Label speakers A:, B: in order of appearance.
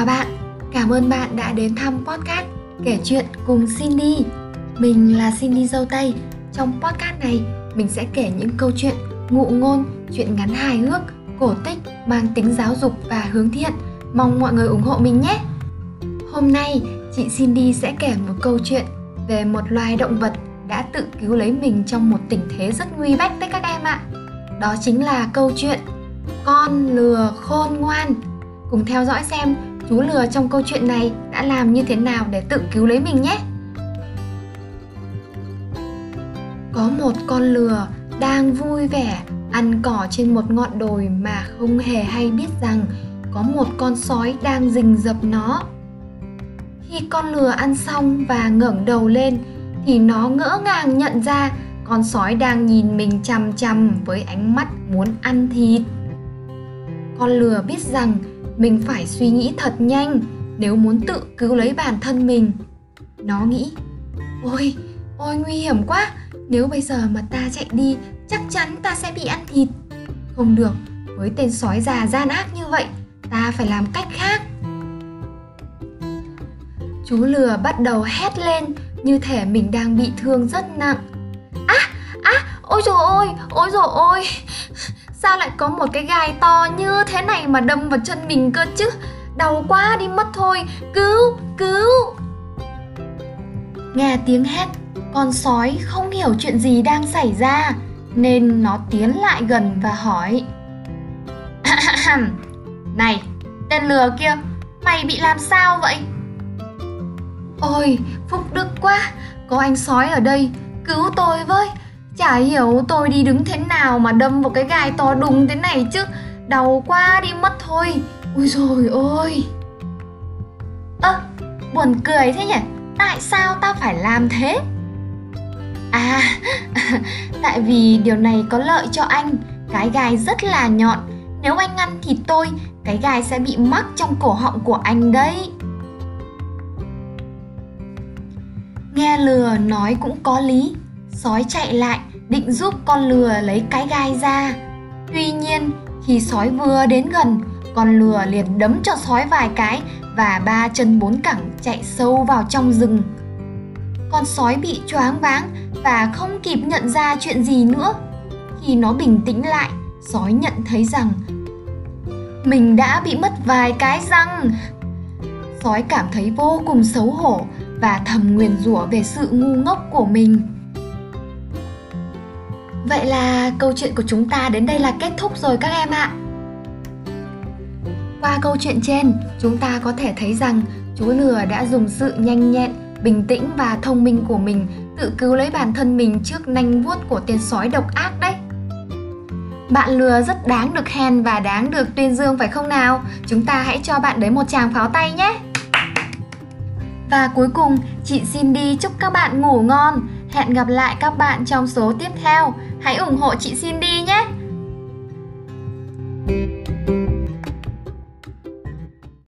A: Chào bạn, cảm ơn bạn đã đến thăm podcast Kể chuyện cùng Cindy. Mình là Cindy Dâu Tây. Trong podcast này, mình sẽ kể những câu chuyện ngụ ngôn, chuyện ngắn hài hước, cổ tích mang tính giáo dục và hướng thiện. Mong mọi người ủng hộ mình nhé. Hôm nay, chị Cindy sẽ kể một câu chuyện về một loài động vật đã tự cứu lấy mình trong một tình thế rất nguy bách đấy các em ạ. Đó chính là câu chuyện Con lừa khôn ngoan. Cùng theo dõi xem chú lừa trong câu chuyện này đã làm như thế nào để tự cứu lấy mình nhé. Có một con lừa đang vui vẻ ăn cỏ trên một ngọn đồi mà không hề hay biết rằng có một con sói đang rình rập nó. Khi con lừa ăn xong và ngẩng đầu lên thì nó ngỡ ngàng nhận ra con sói đang nhìn mình chằm chằm với ánh mắt muốn ăn thịt. Con lừa biết rằng mình phải suy nghĩ thật nhanh nếu muốn tự cứu lấy bản thân mình. Nó nghĩ, ôi, ôi nguy hiểm quá, nếu bây giờ mà ta chạy đi chắc chắn ta sẽ bị ăn thịt. Không được, với tên sói già gian ác như vậy, ta phải làm cách khác. Chú lừa bắt đầu hét lên như thể mình đang bị thương rất nặng. Á, á, ôi trời ơi, ôi rồi ôi sao lại có một cái gai to như thế này mà đâm vào chân mình cơ chứ? Đau quá đi mất thôi, cứu, cứu. Nghe tiếng hét, con sói không hiểu chuyện gì đang xảy ra nên nó tiến lại gần và hỏi Này, tên lừa kia, mày bị làm sao vậy? Ôi, phúc đức quá, có anh sói ở đây, cứu tôi với. Chả hiểu tôi đi đứng thế nào mà đâm vào cái gai to đùng thế này chứ, đau quá đi mất thôi. Ôi rồi ôi. Ơ, à, buồn cười thế nhỉ? Tại sao ta phải làm thế? À, tại vì điều này có lợi cho anh, cái gai rất là nhọn. Nếu anh ăn thịt tôi, cái gai sẽ bị mắc trong cổ họng của anh đấy. Nghe lừa nói cũng có lý, sói chạy lại định giúp con lừa lấy cái gai ra. Tuy nhiên, khi sói vừa đến gần, con lừa liền đấm cho sói vài cái và ba chân bốn cẳng chạy sâu vào trong rừng. Con sói bị choáng váng và không kịp nhận ra chuyện gì nữa. Khi nó bình tĩnh lại, sói nhận thấy rằng mình đã bị mất vài cái răng. Sói cảm thấy vô cùng xấu hổ và thầm nguyền rủa về sự ngu ngốc của mình. Vậy là câu chuyện của chúng ta đến đây là kết thúc rồi các em ạ. Qua câu chuyện trên, chúng ta có thể thấy rằng chú lừa đã dùng sự nhanh nhẹn, bình tĩnh và thông minh của mình tự cứu lấy bản thân mình trước nanh vuốt của tên sói độc ác đấy. Bạn lừa rất đáng được khen và đáng được tuyên dương phải không nào? Chúng ta hãy cho bạn đấy một tràng pháo tay nhé! Và cuối cùng, chị xin đi chúc các bạn ngủ ngon. Hẹn gặp lại các bạn trong số tiếp theo. Hãy ủng hộ chị Cindy nhé!